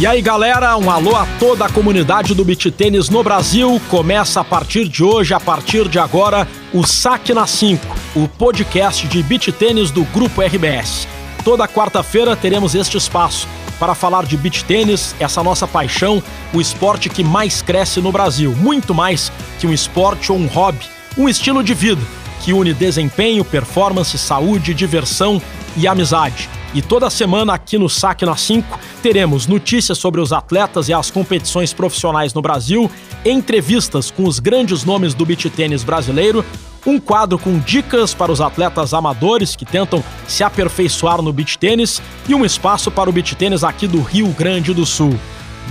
E aí, galera, um alô a toda a comunidade do beach tênis no Brasil. Começa a partir de hoje, a partir de agora, o Saque na 5, o podcast de beach tênis do Grupo RBS. Toda quarta-feira teremos este espaço para falar de beach tênis, essa nossa paixão, o esporte que mais cresce no Brasil, muito mais que um esporte ou um hobby, um estilo de vida que une desempenho, performance, saúde, diversão e amizade. E toda semana aqui no Saque na 5 teremos notícias sobre os atletas e as competições profissionais no Brasil, entrevistas com os grandes nomes do beach tênis brasileiro, um quadro com dicas para os atletas amadores que tentam se aperfeiçoar no beach tênis e um espaço para o beach tênis aqui do Rio Grande do Sul.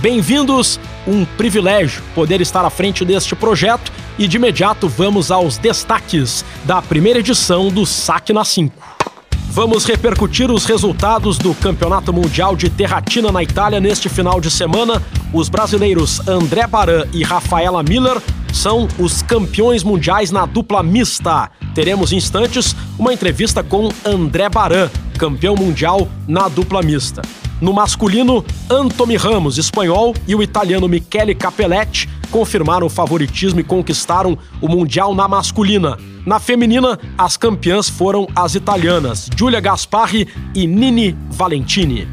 Bem-vindos, um privilégio poder estar à frente deste projeto e de imediato vamos aos destaques da primeira edição do Saque na 5. Vamos repercutir os resultados do Campeonato Mundial de Terratina na Itália neste final de semana. Os brasileiros André Baran e Rafaela Miller são os campeões mundiais na dupla mista. Teremos instantes uma entrevista com André Baran, campeão mundial na dupla mista. No masculino, Anthony Ramos, espanhol, e o italiano Michele Capelletti confirmaram o favoritismo e conquistaram o Mundial na masculina. Na feminina, as campeãs foram as italianas Giulia Gasparri e Nini Valentini.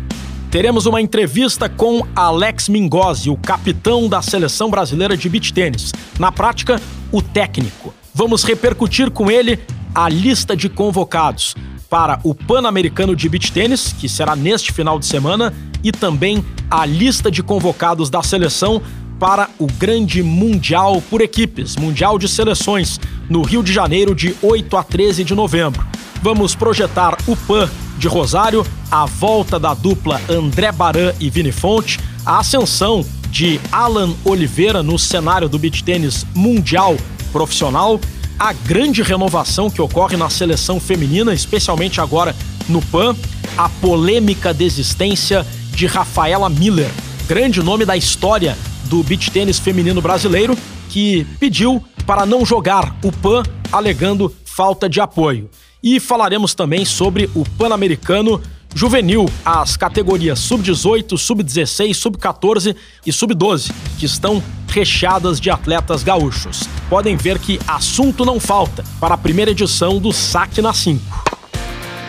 Teremos uma entrevista com Alex Mingozzi, o capitão da seleção brasileira de beach tênis. Na prática, o técnico. Vamos repercutir com ele a lista de convocados para o Pan-Americano de Beach Tênis, que será neste final de semana, e também a lista de convocados da seleção para o grande Mundial por equipes, Mundial de Seleções, no Rio de Janeiro, de 8 a 13 de novembro. Vamos projetar o PAN de Rosário, a volta da dupla André Baran e Vini Fonte, a ascensão de Alan Oliveira no cenário do beach tênis mundial profissional, a grande renovação que ocorre na seleção feminina, especialmente agora no PAN, a polêmica desistência de Rafaela Miller, grande nome da história do beach tênis feminino brasileiro, que pediu para não jogar o PAN, alegando falta de apoio. E falaremos também sobre o Pan-Americano Juvenil, as categorias sub-18, sub-16, sub-14 e sub-12, que estão recheadas de atletas gaúchos. Podem ver que assunto não falta para a primeira edição do Saque na 5.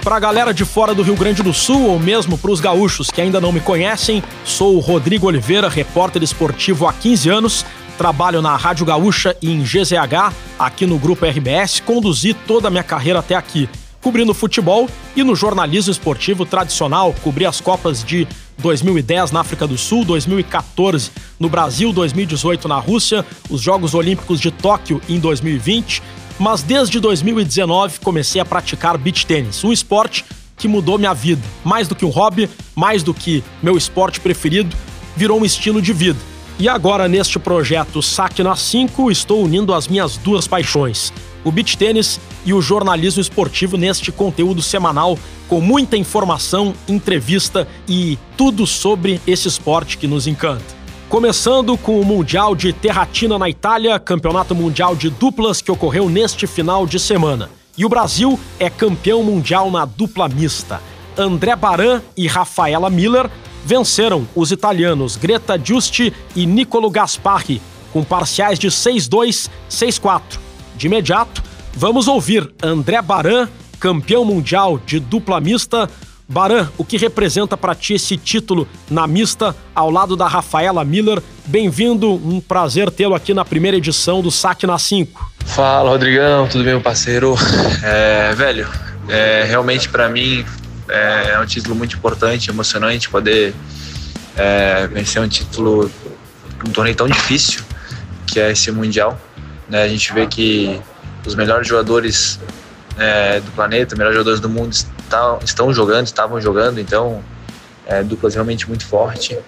Para a galera de fora do Rio Grande do Sul, ou mesmo para os gaúchos que ainda não me conhecem, sou o Rodrigo Oliveira, repórter esportivo há 15 anos. Trabalho na Rádio Gaúcha e em GZH, aqui no Grupo RBS. Conduzi toda a minha carreira até aqui, cobrindo futebol e no jornalismo esportivo tradicional. Cobri as Copas de 2010 na África do Sul, 2014 no Brasil, 2018 na Rússia, os Jogos Olímpicos de Tóquio em 2020 mas desde 2019 comecei a praticar beach tênis, um esporte que mudou minha vida. Mais do que um hobby, mais do que meu esporte preferido, virou um estilo de vida. E agora, neste projeto Saque na 5, estou unindo as minhas duas paixões, o beach tênis e o jornalismo esportivo neste conteúdo semanal com muita informação, entrevista e tudo sobre esse esporte que nos encanta. Começando com o Mundial de Terratina na Itália, campeonato mundial de duplas que ocorreu neste final de semana. E o Brasil é campeão mundial na dupla mista. André Baran e Rafaela Miller venceram os italianos Greta Giusti e Nicolo Gasparri, com parciais de 6-2, 6-4. De imediato, vamos ouvir André Baran, campeão mundial de dupla mista, Baran, o que representa para ti esse título na mista ao lado da Rafaela Miller? Bem-vindo, um prazer tê-lo aqui na primeira edição do Saque na 5. Fala, Rodrigão, tudo bem, meu parceiro? É, velho, é, realmente para mim é, é, um título muito importante, emocionante poder é, vencer um título, um torneio tão difícil que é esse Mundial. Né? A gente vê que os melhores jogadores é, do planeta, melhores jogadores do mundo estão jogando, estavam jogando, então é, duplas realmente muito forte.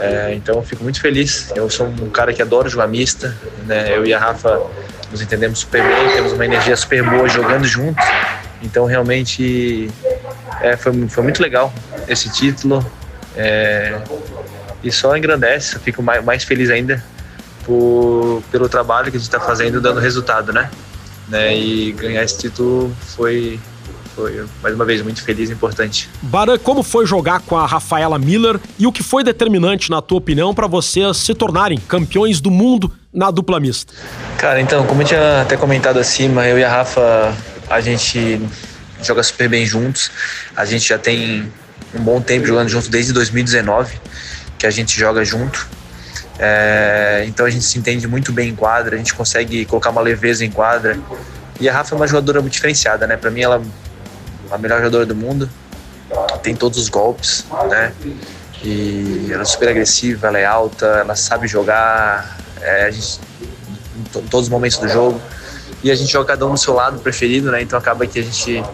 É, então eu fico muito feliz. Eu sou um cara que adoro jogar mista, né? Eu e a Rafa nos entendemos super bem, temos uma energia super boa jogando juntos. Então realmente é, foi, foi muito legal esse título. É, e só engrandece, fico mais, mais feliz ainda por, pelo trabalho que a gente está fazendo, dando resultado, né? né? E ganhar esse título foi foi, mais uma vez, muito feliz e importante. Baran, como foi jogar com a Rafaela Miller e o que foi determinante, na tua opinião, para vocês se tornarem campeões do mundo na dupla mista? Cara, então, como eu tinha até comentado acima, eu e a Rafa, a gente joga super bem juntos. A gente já tem um bom tempo jogando junto desde 2019, que a gente joga junto. É, então a gente se entende muito bem em quadra, a gente consegue colocar uma leveza em quadra. E a Rafa é uma jogadora muito diferenciada, né? Para mim ela é a melhor jogadora do mundo, tem todos os golpes, né? E ela é super agressiva, ela é alta, ela sabe jogar, é, gente, em todos os momentos do jogo. E a gente joga cada um no seu lado preferido, né? Então acaba que a gente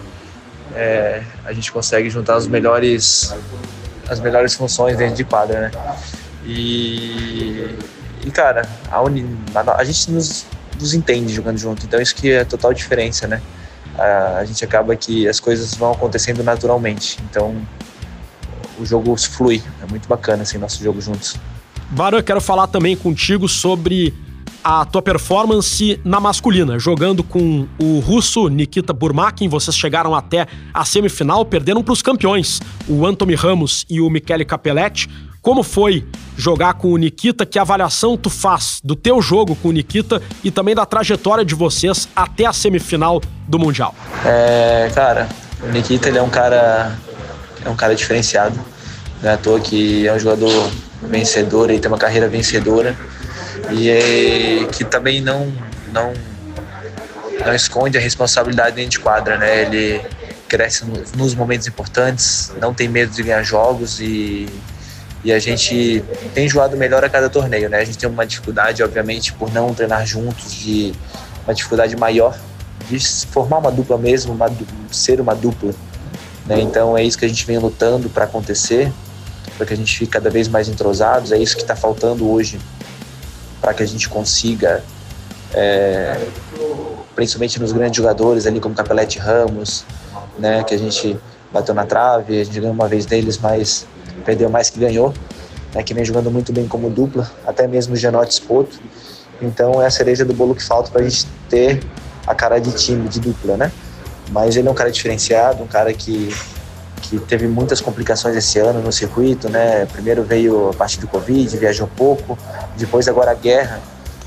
é, a gente consegue juntar os melhores as melhores funções dentro de quadra, né? E, e cara, a, uni, a, a gente nos, nos, entende jogando junto, então isso que é a total diferença, né? A, a, gente acaba que as coisas vão acontecendo naturalmente, então o jogo flui, é muito bacana assim nosso jogo juntos. Baran, quero falar também contigo sobre a tua performance na masculina, jogando com o russo Nikita Burmakin. Vocês chegaram até a semifinal, perderam para os campeões, o Anthony Ramos e o Michele Capelletti. Como foi jogar com o Nikita? Que avaliação tu faz do teu jogo com o Nikita e também da trajetória de vocês até a semifinal do Mundial? É, cara, o Nikita ele é um cara é um cara diferenciado. Não é à toa que é um jogador vencedor e tem uma carreira vencedora e é, que também não não não esconde a responsabilidade dentro de quadra, né? Ele cresce nos momentos importantes, não tem medo de ganhar jogos e e a gente tem jogado melhor a cada torneio, né? A gente tem uma dificuldade, obviamente, por não treinar juntos, de uma dificuldade maior de formar uma dupla mesmo, uma, ser uma dupla. Né? Então é isso que a gente vem lutando para acontecer, para que a gente fique cada vez mais entrosados. É isso que está faltando hoje para que a gente consiga, é, principalmente nos grandes jogadores ali como Capelete Ramos, né? Que a gente bateu na trave, a gente ganhou uma vez deles, mas perdeu mais que ganhou, né, que vem jogando muito bem como dupla, até mesmo o Genote Spoto. Então é a cereja do bolo que falta para a gente ter a cara de time, de dupla, né? Mas ele é um cara diferenciado, um cara que, que teve muitas complicações esse ano no circuito, né? Primeiro veio a partir do Covid, viajou pouco, depois agora a guerra,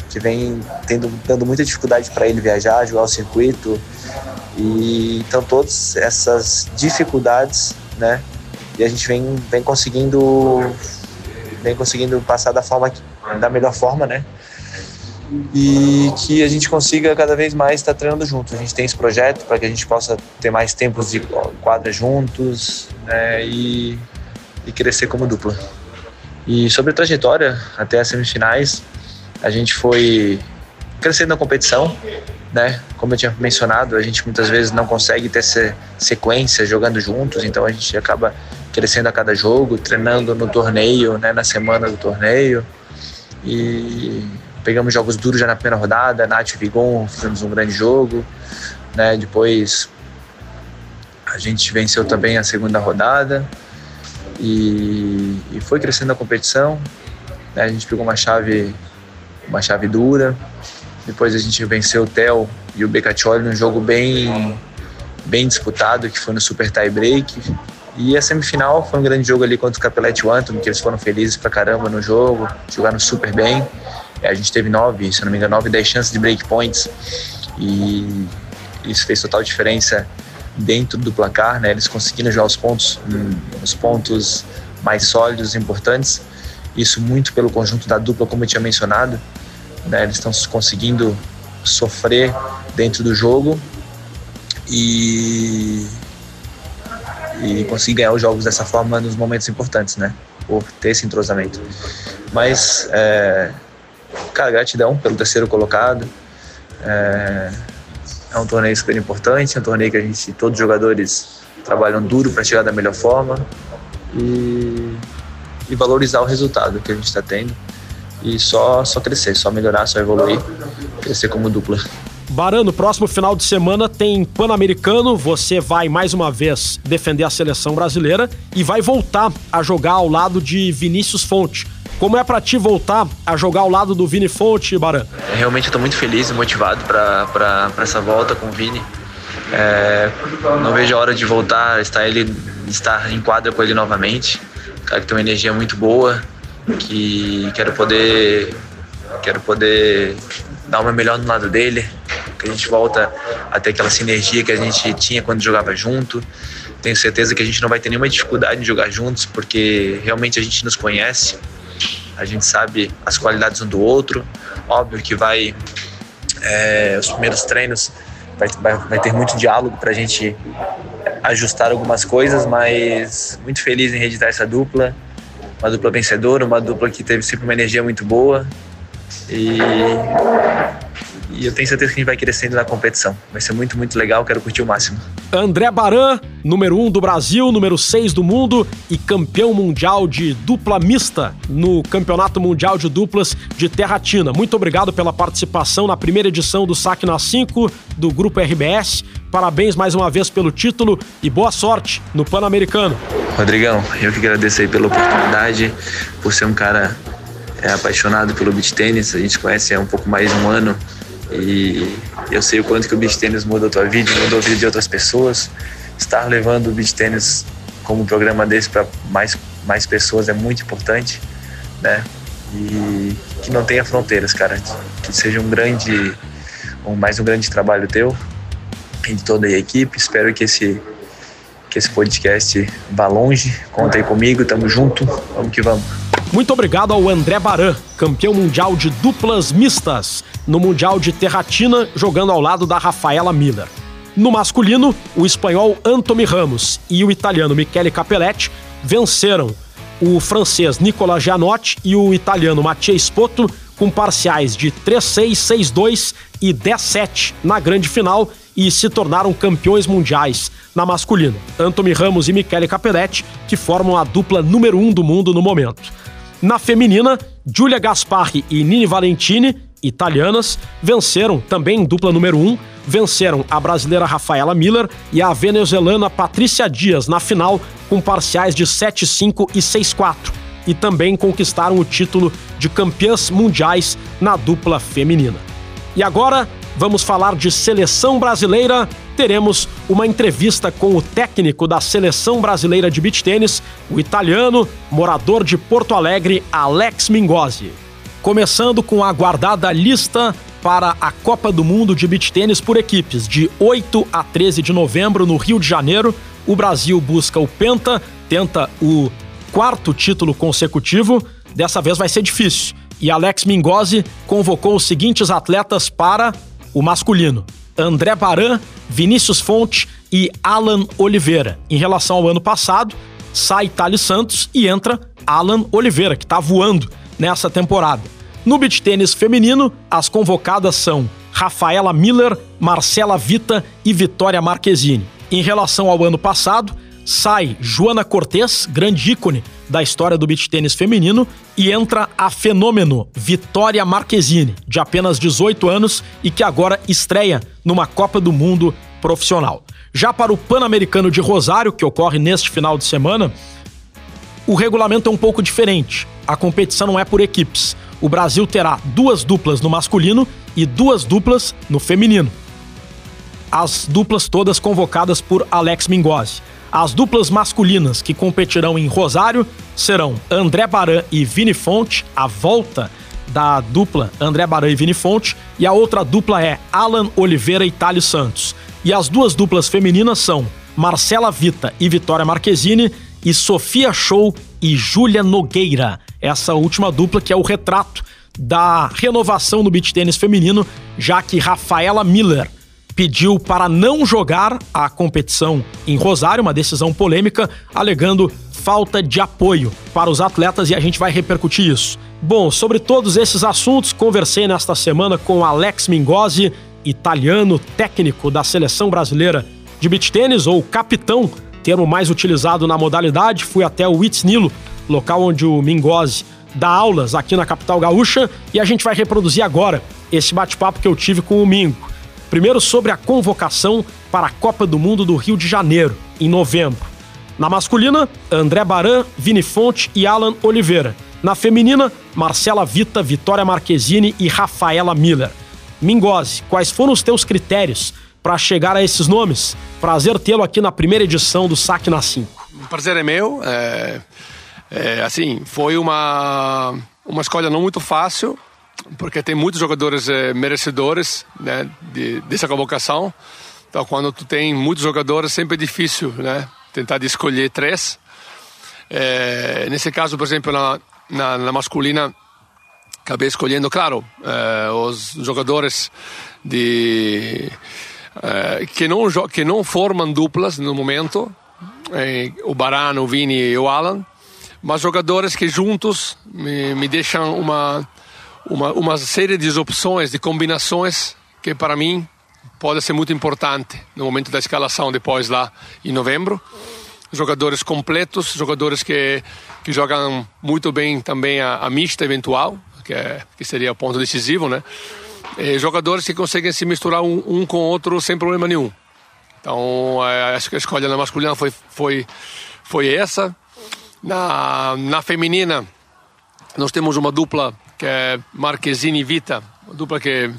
que vem tendo, dando muita dificuldade para ele viajar, jogar o circuito. E então todas essas dificuldades, né, e a gente vem, vem conseguindo vem conseguindo passar da forma da melhor forma, né? E que a gente consiga cada vez mais estar treinando juntos. A gente tem esse projeto para que a gente possa ter mais tempos de quadra juntos né? e, e crescer como dupla. E sobre a trajetória até as semifinais, a gente foi crescendo na competição, né? Como eu tinha mencionado, a gente muitas vezes não consegue ter sequência jogando juntos, então a gente acaba crescendo a cada jogo, treinando no torneio, né, na semana do torneio. E pegamos jogos duros já na primeira rodada, Nath e Vigon fizemos um grande jogo, né? Depois a gente venceu também a segunda rodada e, e foi crescendo a competição. Né? A gente pegou uma chave uma chave dura. Depois a gente venceu o Theo e o Becaccioli num jogo bem bem disputado que foi no super tie break e a semifinal foi um grande jogo ali contra o Capelete o Antony, que eles foram felizes pra caramba no jogo, jogaram super bem. A gente teve nove, se não me engano, nove, dez chances de break points. E isso fez total diferença dentro do placar, né? Eles conseguiram jogar os pontos, os pontos mais sólidos importantes. Isso muito pelo conjunto da dupla, como eu tinha mencionado. Né? Eles estão conseguindo sofrer dentro do jogo e e conseguir ganhar os jogos dessa forma nos momentos importantes, né? Por ter esse entrosamento. Mas, é, cara, gratidão pelo terceiro colocado. É, é um torneio super importante, é um torneio que a gente, todos os jogadores trabalham duro para chegar da melhor forma e, e valorizar o resultado que a gente está tendo e só, só crescer, só melhorar, só evoluir, crescer como dupla. Barano, próximo final de semana tem Pan-Americano. Você vai mais uma vez defender a seleção brasileira e vai voltar a jogar ao lado de Vinícius Fonte. Como é para ti voltar a jogar ao lado do Vini Fonte, Baran? Realmente eu tô muito feliz e motivado para essa volta com o Vini. É, não vejo a hora de voltar, estar ele estar em quadra com ele novamente. Cara que tem uma energia muito boa, que quero poder quero poder dar uma melhor no lado dele, que a gente volta a ter aquela sinergia que a gente tinha quando jogava junto. Tenho certeza que a gente não vai ter nenhuma dificuldade de jogar juntos, porque realmente a gente nos conhece, a gente sabe as qualidades um do outro. Óbvio que vai é, os primeiros treinos vai, vai, vai ter muito diálogo para a gente ajustar algumas coisas, mas muito feliz em reeditar essa dupla, uma dupla vencedora, uma dupla que teve sempre uma energia muito boa. E e eu tenho certeza que a gente vai crescendo na competição. Vai ser muito, muito legal, quero curtir o máximo. André Baran, número 1 um do Brasil, número 6 do mundo e campeão mundial de dupla mista no Campeonato Mundial de Duplas de Terratina. Muito obrigado pela participação na primeira edição do Saque na 5 do Grupo RBS. Parabéns mais uma vez pelo título e boa sorte no Pan-Americano. Rodrigão, eu que agradeço aí pela oportunidade, por ser um cara é, apaixonado pelo beach tênis. A gente conhece há um pouco mais de um ano e eu sei o quanto que o beach tênis muda a tua vida, muda a vida de outras pessoas. Estar levando o beach tênis como um programa desse para mais, mais pessoas é muito importante, né? E que não tenha fronteiras, cara. Que seja um grande, um, mais um grande trabalho teu e de toda a equipe. Espero que esse que esse podcast vá longe. Conta aí comigo, tamo junto, vamos que vamos. Muito obrigado ao André Baran, campeão mundial de duplas mistas, no Mundial de Terratina, jogando ao lado da Rafaela Miller. No masculino, o espanhol Anthony Ramos e o italiano Michele Capelletti venceram o francês Nicolas Gianotti e o italiano Mathieu Spoto com parciais de 3-6, 6-2 e 10-7 na grande final e se tornaram campeões mundiais na masculina. Anthony Ramos e Michele Capelletti, que formam a dupla número 1 um do mundo no momento. Na feminina, Giulia Gasparri e Nini Valentini, italianas, venceram também em dupla número 1, um, venceram a brasileira Rafaela Miller e a venezuelana Patrícia Dias na final com parciais de 7-5 e 6-4 e também conquistaram o título de campeãs mundiais na dupla feminina. E agora, vamos falar de seleção brasileira. Teremos uma entrevista com o técnico da seleção brasileira de beach tênis, o italiano, morador de Porto Alegre, Alex Mingozzi. Começando com a aguardada lista para a Copa do Mundo de beach tênis por equipes, de 8 a 13 de novembro no Rio de Janeiro. O Brasil busca o Penta, tenta o quarto título consecutivo. Dessa vez vai ser difícil. E Alex Mingozzi convocou os seguintes atletas para o masculino: André Baran, Vinícius Fonte e Alan Oliveira. Em relação ao ano passado, sai Thales Santos e entra Alan Oliveira, que está voando nessa temporada. No beach tênis feminino, as convocadas são Rafaela Miller, Marcela Vita e Vitória Marquezine. Em relação ao ano passado, sai Joana Cortez, grande ícone da história do beach tênis feminino, e entra a fenômeno Vitória Marquezine, de apenas 18 anos e que agora estreia numa Copa do Mundo profissional. Já para o Pan-Americano de Rosário, que ocorre neste final de semana, o regulamento é um pouco diferente. A competição não é por equipes. O Brasil terá duas duplas no masculino e duas duplas no feminino. As duplas todas convocadas por Alex Mingozzi. As duplas masculinas que competirão em Rosário serão André Baran e Vini Fonte, a volta da dupla André Baran e Vini Fonte, e a outra dupla é Alan Oliveira e Thales Santos. E as duas duplas femininas são Marcela Vita e Vitória Marquezine e Sofia Show e Júlia Nogueira. Essa última dupla que é o retrato da renovação no beach tênis feminino, já que Rafaela Miller pediu para não jogar a competição em Rosário, uma decisão polêmica, alegando falta de apoio para os atletas e a gente vai repercutir isso. Bom, sobre todos esses assuntos, conversei nesta semana com Alex Mingozzi, italiano técnico da seleção brasileira de beach tênis, ou capitão, termo mais utilizado na modalidade. Fui até o Nilo, local onde o Mingozzi dá aulas aqui na capital gaúcha, e a gente vai reproduzir agora esse bate-papo que eu tive com o Mingo. Primeiro sobre a convocação para a Copa do Mundo do Rio de Janeiro, em novembro. Na masculina, André Baran, Vini Fonte e Alan Oliveira. Na feminina, Marcela Vita, Vitória Marquezine e Rafaela Miller. Mingozzi, quais foram os teus critérios para chegar a esses nomes? Prazer tê-lo aqui na primeira edição do Saque na 5. O prazer é meu. É, é, assim, foi uma, uma escolha não muito fácil, porque tem muitos jogadores é, merecedores né, de, dessa convocação. Então, quando tu tem muitos jogadores, sempre é difícil né, tentar escolher três. É, nesse caso, por exemplo, na, na, na masculina, acabei escolhendo, claro, é, os jogadores de que não que não formam duplas no momento, o Barano, o Vini e o Alan, mas jogadores que juntos me, me deixam uma, uma uma série de opções, de combinações que para mim pode ser muito importante no momento da escalação depois lá em novembro jogadores completos, jogadores que, que jogam muito bem também a, a mista eventual, que, é, que seria o ponto decisivo, né? E jogadores que conseguem se misturar um, um com o outro sem problema nenhum. Então, é, acho que a escolha na masculina foi, foi, foi essa. Na, na feminina, nós temos uma dupla que é Marquezine e Vita, uma dupla que,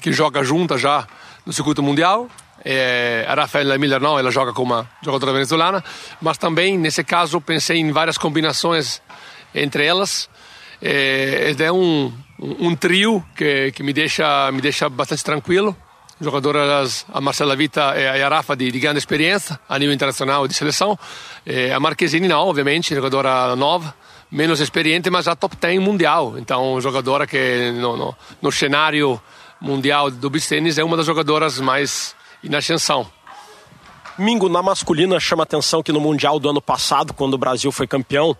que joga junta já no circuito mundial. É, a Rafaela Miller não, ela joga como uma jogadora venezuelana, mas também nesse caso pensei em várias combinações entre elas. É, é um, um trio que, que me deixa me deixa bastante tranquilo. Jogadoras a Marcela Vita e a Rafa de, de grande experiência a nível internacional de seleção. É, a Marquezine não, obviamente, jogadora nova, menos experiente, mas já top 10 mundial. Então, jogadora que no, no, no cenário mundial do beach é uma das jogadoras mais na ascensão. Mingo, na masculina, chama atenção que no Mundial do ano passado, quando o Brasil foi campeão,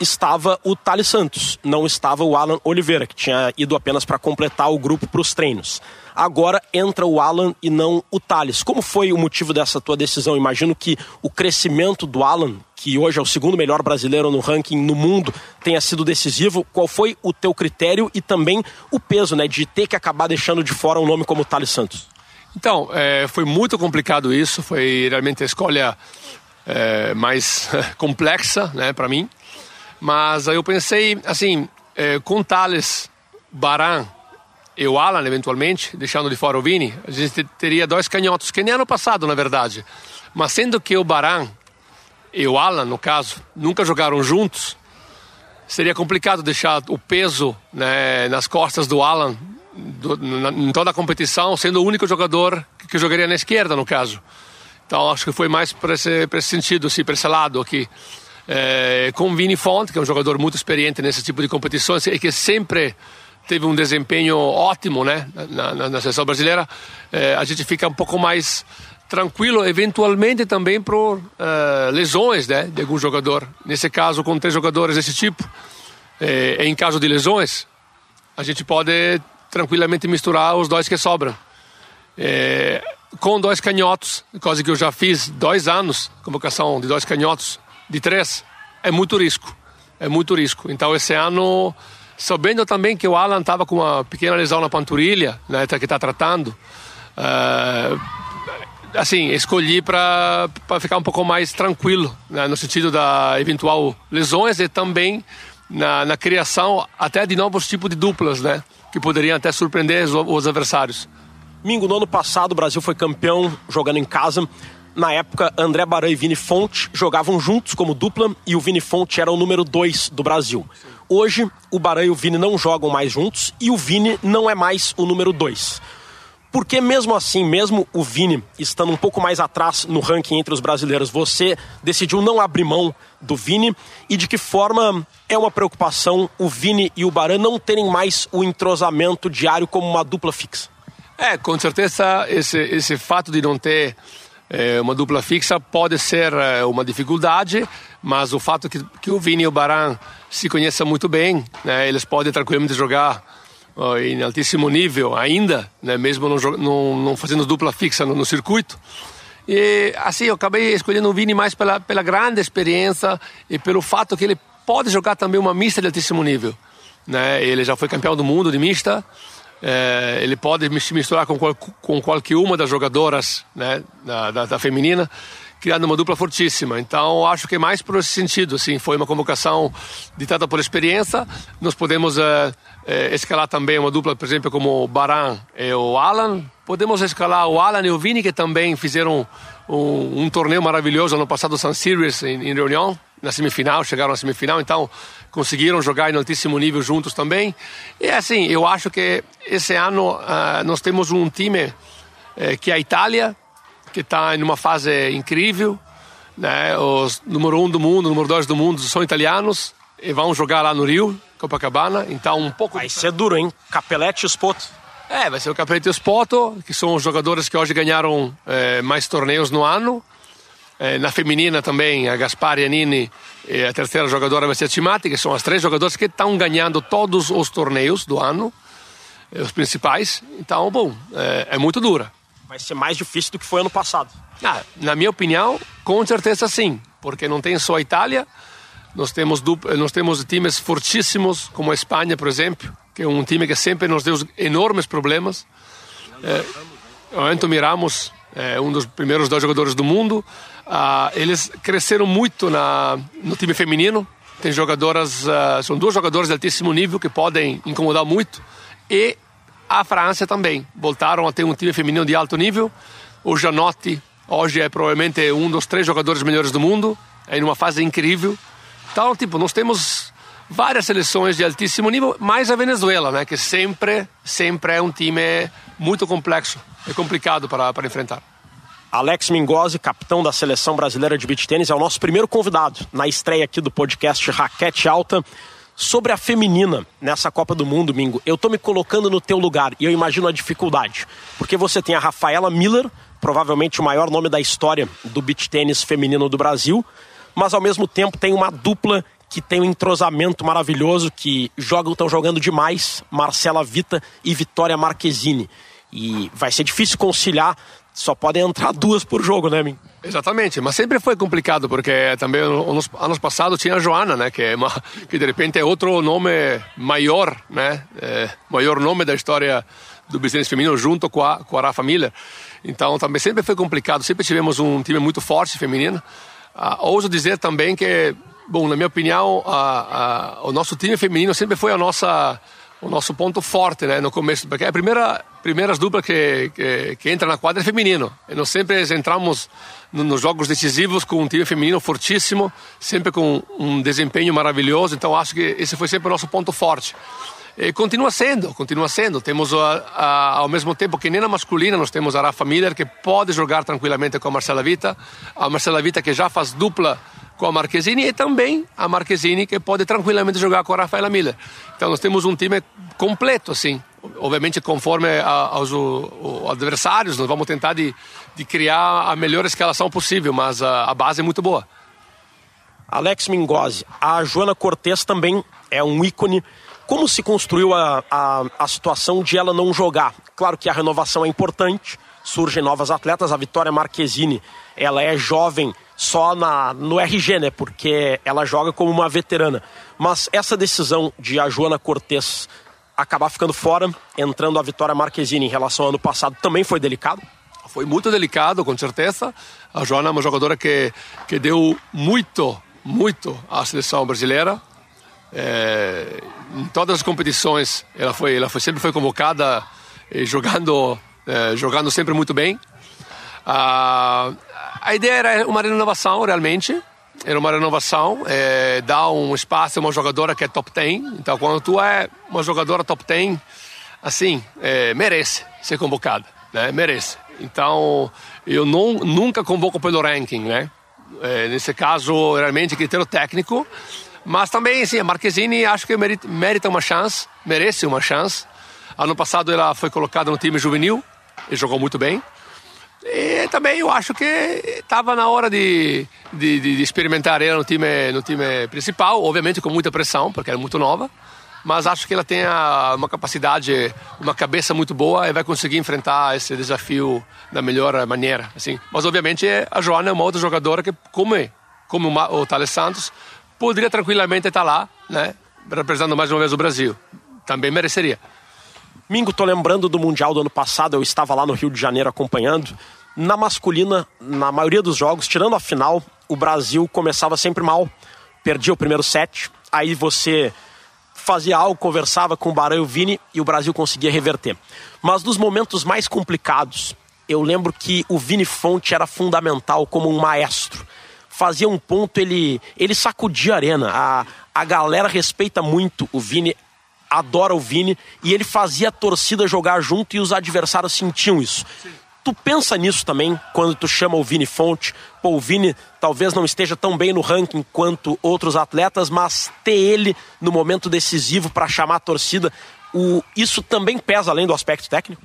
estava o Thales Santos, não estava o Alan Oliveira, que tinha ido apenas para completar o grupo para os treinos. Agora entra o Alan e não o Thales. Como foi o motivo dessa tua decisão? Imagino que o crescimento do Alan, que hoje é o segundo melhor brasileiro no ranking no mundo, tenha sido decisivo. Qual foi o teu critério e também o peso né, de ter que acabar deixando de fora um nome como o Thales Santos? Então, é, foi muito complicado isso, foi realmente a escolha é, mais complexa né, para mim. Mas eu pensei, assim, é, com Thales, Baran e o Alan, eventualmente, deixando de fora o Vini, a gente teria dois canhotos, que nem ano passado, na verdade. Mas sendo que o Baran e o Alan, no caso, nunca jogaram juntos, seria complicado deixar o peso né, nas costas do Alan do, na, em toda a competição, sendo o único jogador que, que, jogaria na esquerda, no caso. Então acho que foi mais para esse, esse sentido, assim, para esse lado aqui. É, com Vini Fonte, que é um jogador muito experiente nesse tipo de competições e que sempre teve um desempenho ótimo né, na, na, na seleção brasileira, é, a gente fica um pouco mais tranquilo, eventualmente também por uh, lesões né, de algum jogador. Nesse caso, com três jogadores desse tipo, é, em caso de lesões, a gente pode tranquilamente misturar os dois que sobram. É, com dois canhotos, coisa que eu já fiz dois anos, convocação de dois canhotos, de três, é muito risco. É muito risco. Então, esse ano, sabendo também que o Alan estava com uma pequena lesão na panturrilha, né, que está tratando, uh, assim, escolhi para ficar um pouco mais tranquilo, né, no sentido da eventual lesões e também na, na criação até de novos tipos de duplas, né? que poderiam até surpreender os adversários. Mingo, no ano passado o Brasil foi campeão jogando em casa. Na época, André Baran e Vini Fonte jogavam juntos como dupla e o Vini Fonte era o número 2 do Brasil. Hoje, o Baran e o Vini não jogam mais juntos e o Vini não é mais o número 2. Porque mesmo assim, mesmo o Vini estando um pouco mais atrás no ranking entre os brasileiros, você decidiu não abrir mão do Vini e de que forma é uma preocupação o Vini e o Baran não terem mais o entrosamento diário como uma dupla fixa? É, com certeza esse, esse fato de não ter é, uma dupla fixa pode ser é, uma dificuldade, mas o fato que, que o Vini e o Baran se conheçam muito bem, né, eles podem tranquilamente jogar em altíssimo nível ainda, né, mesmo não, não, não, fazendo dupla fixa no, no, circuito. E assim, eu acabei escolhendo o Vini mais pela, pela grande experiência e pelo fato que ele pode jogar também uma mista de altíssimo nível. Né? Ele já foi campeão do mundo de mista, é, ele pode se misturar com, qual, com qualquer uma das jogadoras né, da, da, da feminina, criando uma dupla fortíssima. Então, acho que é mais por esse sentido, assim, foi uma convocação ditada por experiência. Nós podemos uh, escalar também uma dupla, por exemplo, como o Baran e o Alan. Podemos escalar o Alan e o Vini, que também fizeram um, um torneio maravilhoso no passado Sun Series em, em Reunião, na semifinal, chegaram na semifinal, então conseguiram jogar em altíssimo nível juntos também. E assim, eu acho que esse ano uh, nós temos um time uh, que é a Itália, que está em uma fase incrível, né? Os número um do mundo, número dois do mundo são italianos e vão jogar lá no Rio, Copacabana. Então um pouco. Vai ser duro, hein? Capelete e Spoto. É, vai ser o Capelete e Spoto, que são os jogadores que hoje ganharam é, mais torneios no ano. É, na feminina também, a Gaspar Nini e a terceira jogadora vai ser a Cimati, que são as três jogadoras que estão ganhando todos os torneios do ano, os principais. Então, bom, é, é muito dura vai ser mais difícil do que foi ano passado. Ah, na minha opinião, com certeza sim, porque não tem só a Itália, nós temos, nós temos times fortíssimos, como a Espanha, por exemplo, que é um time que sempre nos deu enormes problemas. É, o Anthony Ramos é um dos primeiros dois jogadores do mundo. Ah, eles cresceram muito na, no time feminino. Tem jogadoras, ah, são duas jogadoras de altíssimo nível que podem incomodar muito. E a França também. Voltaram a ter um time feminino de alto nível. O Janotti hoje é provavelmente um dos três jogadores melhores do mundo. É em uma fase incrível. Então, tipo, nós temos várias seleções de altíssimo nível, mais a Venezuela, né, que sempre, sempre é um time muito complexo e complicado para, para enfrentar. Alex Mingozzi, capitão da seleção brasileira de beach tênis, é o nosso primeiro convidado na estreia aqui do podcast Raquete Alta. Sobre a feminina nessa Copa do Mundo, Mingo, eu tô me colocando no teu lugar e eu imagino a dificuldade. Porque você tem a Rafaela Miller, provavelmente o maior nome da história do beach tênis feminino do Brasil, mas ao mesmo tempo tem uma dupla que tem um entrosamento maravilhoso, que jogam, estão jogando demais, Marcela Vita e Vitória Marquezine. E vai ser difícil conciliar só podem entrar duas por jogo, né, Min? Exatamente, mas sempre foi complicado, porque também nos anos passados tinha a Joana, né, que, é uma, que de repente é outro nome maior, né, é, maior nome da história do business feminino junto com a, com a Rafa Miller. Então também sempre foi complicado, sempre tivemos um time muito forte feminino. Ah, ouso dizer também que, bom, na minha opinião, a, a, o nosso time feminino sempre foi a nossa o nosso ponto forte, né, no começo, porque é a primeira primeiras duplas que, que, que entra na quadra é feminino. E nós sempre entramos nos jogos decisivos com um time feminino fortíssimo, sempre com um desempenho maravilhoso. Então acho que esse foi sempre o nosso ponto forte. E continua sendo, continua sendo. Temos a, a, ao mesmo tempo que nem na masculina nós temos a Rafa Miller que pode jogar tranquilamente com a Marcela Vita, a Marcela Vita que já faz dupla com a Marquezine e também a Marquezine que pode tranquilamente jogar com a Rafaela Miller. Então nós temos um time completo assim. Obviamente conforme a, aos o, adversários, nós vamos tentar de, de criar a melhor escalação possível, mas a, a base é muito boa. Alex Mingozzi, a Joana Cortes também é um ícone. Como se construiu a, a, a situação de ela não jogar? Claro que a renovação é importante, surgem novas atletas. A Vitória Marquezine, ela é jovem só na, no RG, né? Porque ela joga como uma veterana. Mas essa decisão de a Joana Cortes acabar ficando fora, entrando a Vitória Marquezine em relação ao ano passado, também foi delicado? Foi muito delicado, com certeza. A Joana é uma jogadora que, que deu muito, muito à seleção brasileira. É, em todas as competições, ela foi, ela foi sempre foi convocada e jogando, é, jogando sempre muito bem. Ah, a ideia era uma renovação, realmente. Era uma renovação, é, dar um espaço a uma jogadora que é top 10. Então, quando tu é uma jogadora top 10, assim, merece ser convocada, né? Merece. Então, eu não, nunca convoco pelo ranking, né? Nesse caso, realmente, critério técnico. Mas também, sim, a Marquezine acho que merita, uma chance, merece uma chance. Ano passado ela foi colocada no time juvenil e jogou muito bem. E também eu acho que estava na hora de, de, de, experimentar ela no time, no time principal, obviamente com muita pressão, porque ela é muito nova. Mas acho que ela tem uma capacidade, uma cabeça muito boa e vai conseguir enfrentar esse desafio da melhor maneira. Assim. Mas obviamente a Joana é uma outra jogadora que, como, como o Thales Santos, poderia tranquilamente estar lá, né, representando mais uma vez o Brasil. Também mereceria. Mingo, tô lembrando do Mundial do ano passado, eu estava lá no Rio de Janeiro acompanhando. Na masculina, na maioria dos jogos, tirando a final, o Brasil começava sempre mal, perdia o primeiro set, aí você fazia algo, conversava com o Barão e o Vini e o Brasil conseguia reverter. Mas nos momentos mais complicados, eu lembro que o Vini Fonte era fundamental como um maestro. Fazia um ponto, ele, ele sacudia a arena. A, a galera respeita muito o Vini, adora o Vini, e ele fazia a torcida jogar junto e os adversários sentiam isso. Tu pensa nisso também quando tu chama o Vini Fonte? Pô, o Vini talvez não esteja tão bem no ranking quanto outros atletas, mas ter ele no momento decisivo para chamar a torcida, o, isso também pesa além do aspecto técnico?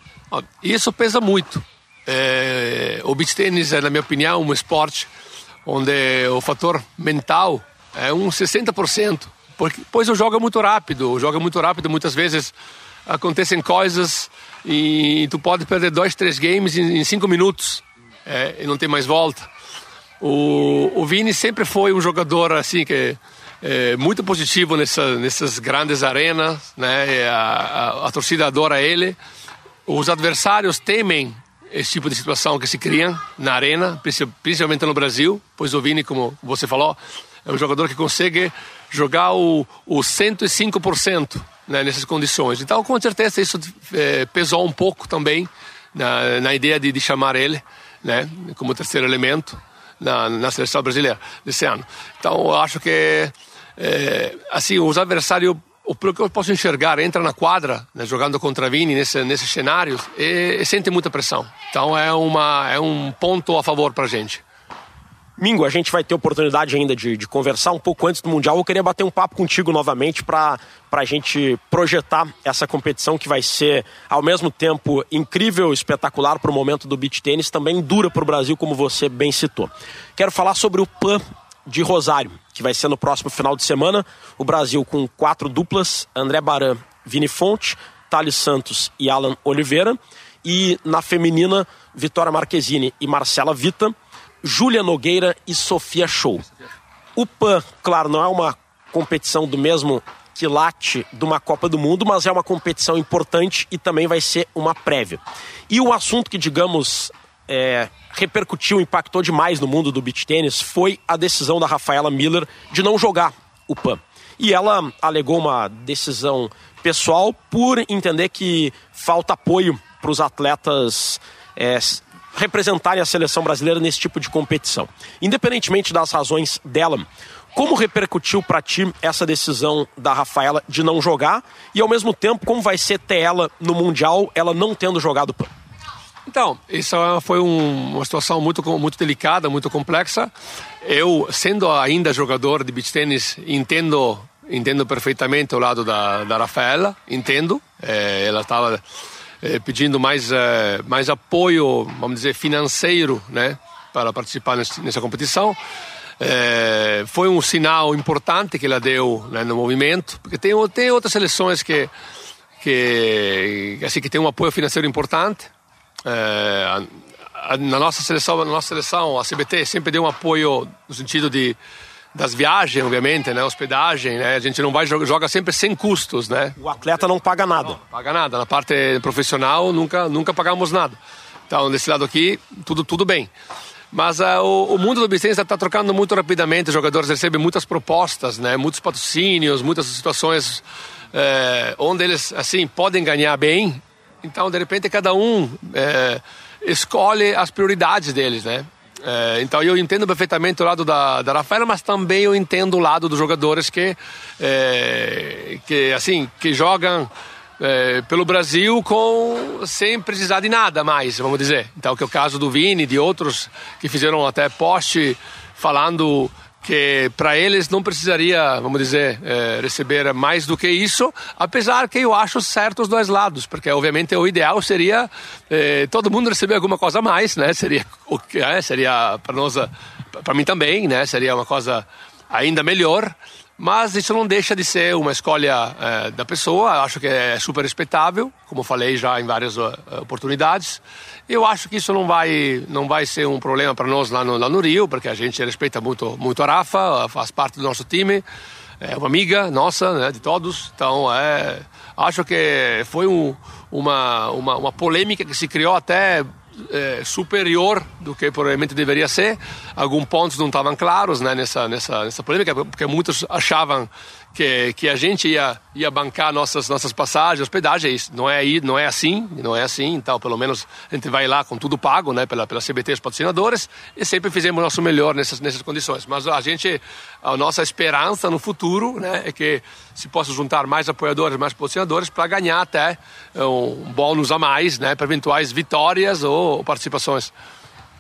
Isso pesa muito. É, o beach tênis é, na minha opinião, um esporte onde o fator mental é um 60%, porque pois o jogo muito rápido, é muito rápido, muitas vezes acontecem coisas e tu pode perder dois, três games em, em cinco minutos é, e não tem mais volta. O, o Vini sempre foi um jogador assim que é, muito positivo nessa, nessas grandes arenas, né? A, a, a, torcida adora ele. Os adversários temem esse tipo de situação que se cria na arena, principalmente no Brasil, pois o Vini, como você falou, é um jogador que consegue jogar o, o 105% né, nessas condições. Então, com certeza, isso é, pesou um pouco também na, na ideia de, de, chamar ele né, como terceiro elemento na, na seleção brasileira desse ano. Então, eu acho que, é, assim, os adversários o que eu posso enxergar, entra na quadra, né, jogando contra Vini nesse, nesses cenários, e, e, sente muita pressão. Então é, uma, é um ponto a favor para a gente. Mingo, a gente vai ter oportunidade ainda de, de, conversar um pouco antes do Mundial. Eu queria bater um papo contigo novamente para a gente projetar essa competição que vai ser, ao mesmo tempo, incrível, espetacular para o momento do beach tênis, também dura para o Brasil, como você bem citou. Quero falar sobre o PAN de Rosário, que vai ser no próximo final de semana. O Brasil com quatro duplas: André Baran, Vini Fonte, Thales Santos e Alan Oliveira. E na feminina, Vitória Marquezine e Marcela Vita. Júlia Nogueira e Sofia Show. O PAN, claro, não é uma competição do mesmo quilate de uma Copa do Mundo, mas é uma competição importante e também vai ser uma prévia. E um assunto que, digamos, é, repercutiu, impactou demais no mundo do beach tênis foi a decisão da Rafaela Miller de não jogar o PAN. E ela alegou uma decisão pessoal por entender que falta apoio para os atletas é, representarem a seleção brasileira nesse tipo de competição. Independentemente das razões dela, como repercutiu para ti essa decisão da Rafaela de não jogar e ao mesmo tempo como vai ser ter ela no mundial, ela não tendo jogado PAN? Então, isso foi um, uma situação muito, muito delicada, muito complexa. Eu, sendo ainda jogador de beach tênis, entendo, entendo perfeitamente o lado da, da Rafaela, entendo. É, ela estava eh, pedindo mais, eh, mais apoio, vamos dizer, financeiro, né, para participar nessa competição. Eh, foi um sinal importante que ela deu né, no movimento, porque tem, tem outras seleções que, que, assim, que tem um apoio financeiro importante. Na nossa seleção, na nossa seleção, a CBT sempre deu um apoio no sentido de das viagens, obviamente, né? Hospedagem, né? A gente não vai joga sempre sem custos, né? O atleta não paga nada. Não, paga nada. Na parte profissional nunca nunca pagamos nada. Então desse lado aqui tudo tudo bem. Mas uh, o, o, mundo do business está trocando muito rapidamente. Os jogadores recebem muitas propostas, né? Muitos patrocínios, muitas situações uh, onde eles assim podem ganhar bem. Então de repente cada um uh, escolhe as prioridades deles, né? É, então eu entendo perfeitamente o lado da, da Rafaela, mas também eu entendo o lado dos jogadores que, é, que assim, que jogam é, pelo Brasil com sem precisar de nada mais, vamos dizer. Então que é o caso do Vini, de outros que fizeram até post falando que para eles não precisaria, vamos dizer, é, receber mais do que isso, apesar que eu acho certo os dois lados, porque obviamente o ideal seria é, todo mundo receber alguma coisa a mais, né? Seria o que é, seria para nós, para mim também, né? Seria uma coisa ainda melhor. Mas isso não deixa de ser uma escolha é, da pessoa, acho que é super respeitável, como falei já em várias uh, oportunidades. Eu acho que isso não vai, não vai ser um problema para nós lá no, lá no Rio, porque a gente respeita muito, muito a Rafa, faz parte do nosso time, é uma amiga nossa, né, de todos. Então, é, acho que foi um, uma, uma, uma polêmica que se criou até é, superior do que provavelmente deveria ser. Alguns pontos não estavam claros né, nessa, nessa, nessa polêmica, porque muitos achavam que, que a gente ia, ia bancar nossas, nossas passagens, hospedagem. Não é, não é assim, não é assim. Então, pelo menos a gente vai lá com tudo pago né, pela, pela CBT, os patrocinadores, e sempre fizemos nosso melhor nessas, nessas condições. Mas a gente, a nossa esperança no futuro né, é que se possa juntar mais apoiadores, mais patrocinadores para ganhar até um bônus a mais né, para eventuais vitórias ou participações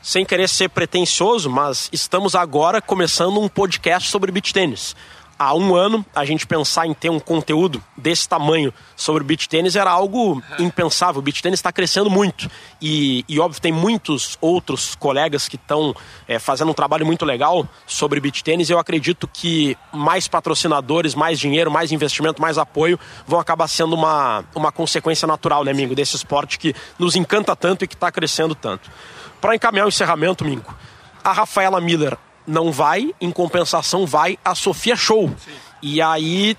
sem querer ser pretensioso, mas estamos agora começando um podcast sobre beach tênis há um ano a gente pensar em ter um conteúdo desse tamanho sobre beach tênis era algo impensável. O beach tênis está crescendo muito e, e, óbvio, tem muitos outros colegas que estão é, fazendo um trabalho muito legal sobre beach tênis. Eu acredito que mais patrocinadores, mais dinheiro, mais investimento, mais apoio vão acabar sendo uma, uma consequência natural, né, Mingo, desse esporte que nos encanta tanto e que está crescendo tanto. Para encaminhar o encerramento, Mingo, a Rafaela Miller não vai, em compensação vai a Sofia Show. Sim. E aí,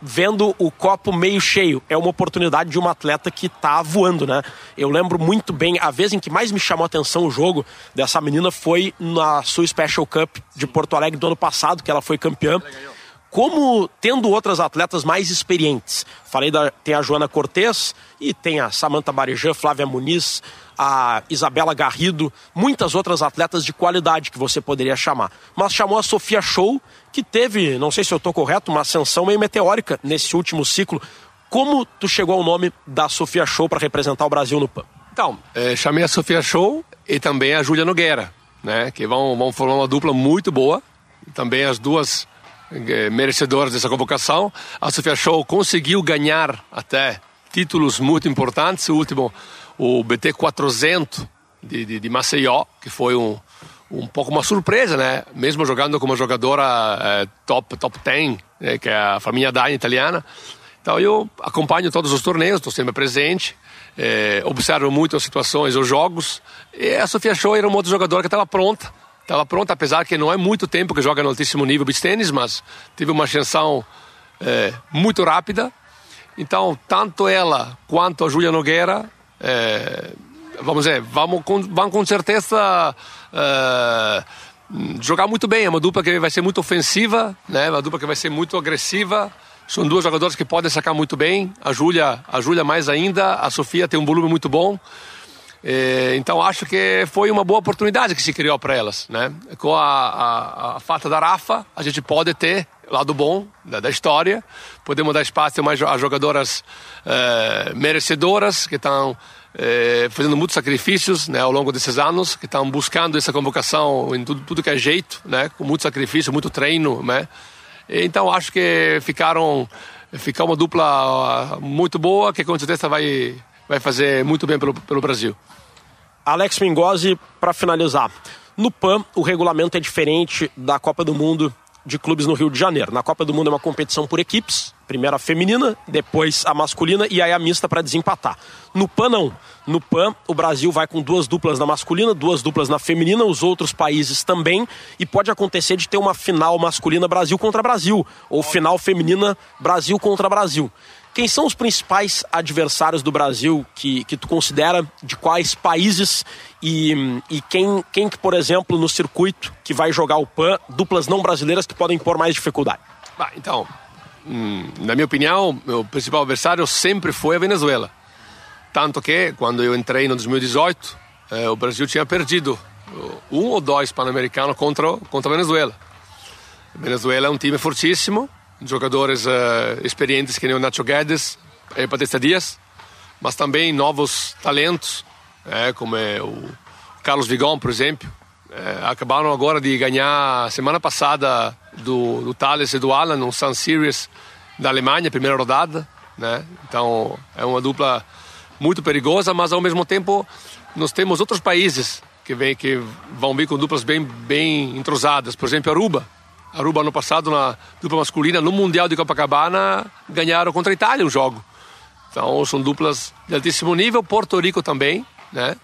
vendo o copo meio cheio, é uma oportunidade de uma atleta que tá voando, né? Eu lembro muito bem, a vez em que mais me chamou a atenção o jogo dessa menina foi na sua Special Cup de Porto Alegre do ano passado, que ela foi campeã como tendo outras atletas mais experientes. Falei da tem a Joana Cortez e tem a Samantha Barijan, Flávia Muniz, a Isabela Garrido, muitas outras atletas de qualidade que você poderia chamar. Mas chamou a Sofia Show, que teve, não sei se eu estou correto, uma ascensão meio meteórica nesse último ciclo. Como tu chegou ao nome da Sofia Show para representar o Brasil no PAN? Então, é, chamei a Sofia Show e também a Júlia Nogueira, né, que vão, vão formar uma dupla muito boa. Também as duas eh, merecedoras dessa convocação. A Sofia Show conseguiu ganhar até títulos muito importantes. O último, o BT 400 de, de, de Maceió, que foi um, um pouco uma surpresa, né? Mesmo jogando como jogadora é, top top 10, né? que é a família Dai italiana. Então eu acompanho todos os torneios, estou sempre presente, é, observo muito as situações, os jogos. E a Sofia Show era uma outra jogadora que estava pronta estava pronta, apesar que não é muito tempo que joga no altíssimo nível beach tênis, mas teve uma ascensão é, muito rápida. Então, tanto ela quanto a Júlia Nogueira, é, vamos dizer, vão com, vão com certeza é, jogar muito bem. É uma dupla que vai ser muito ofensiva, né? uma dupla que vai ser muito agressiva. São duas jogadoras que podem sacar muito bem. A Júlia, a Júlia mais ainda. A Sofia tem um volume muito bom. É, então acho que foi uma boa oportunidade que se criou para elas, né? Com a, a, a falta da Rafa, a gente pode ter lado bom da, da história, podemos dar espaço a jogadoras é, merecedoras que estão é, fazendo muitos sacrifícios né, ao longo desses anos, que estão buscando essa convocação em tudo, tudo que é jeito, né, com muito sacrifício, muito treino, né. Então acho que ficaram ficar uma dupla muito boa que com certeza vai vai fazer muito bem pelo, pelo Brasil. Alex Mingozzi, para finalizar. No PAN, o regulamento é diferente da Copa do Mundo de clubes no Rio de Janeiro. Na Copa do Mundo é uma competição por equipes, primeiro a feminina, depois a masculina e aí a mista para desempatar. No PAN não. No PAN, o Brasil vai com duas duplas na masculina, duas duplas na feminina, os outros países também, e pode acontecer de ter uma final masculina Brasil contra Brasil, ou final feminina Brasil contra Brasil. Quem são os principais adversários do Brasil que, que tu considera de quais países e, e quem, quem que, por exemplo, no circuito que vai jogar o PAN, duplas não brasileiras que podem pôr mais dificuldade? Bah, então, hum, na minha opinião, o principal adversário sempre foi a Venezuela. Tanto que, quando eu entrei no 2018, eh, o Brasil tinha perdido um ou dois pan-americanos contra, contra a Venezuela. A Venezuela é um time fortíssimo, jogadores uh, experientes que nem o Nacho Guedes e Batista Dias, mas também novos talentos, é, como é o Carlos Vigon, por exemplo. É, acabaram agora de ganhar semana passada do, do Thales e do Alan no Sun Series da Alemanha, primeira rodada. Né? Então é uma dupla muito perigosa, mas ao mesmo tempo nós temos outros países que, vem, que vão vir com duplas bem, bem entrosadas. Por exemplo, Aruba, Aruba ano passado na dupla masculina no Mundial de Copacabana ganharam contra a Itália um jogo. Então são duplas de altíssimo nível. Porto Rico também, né?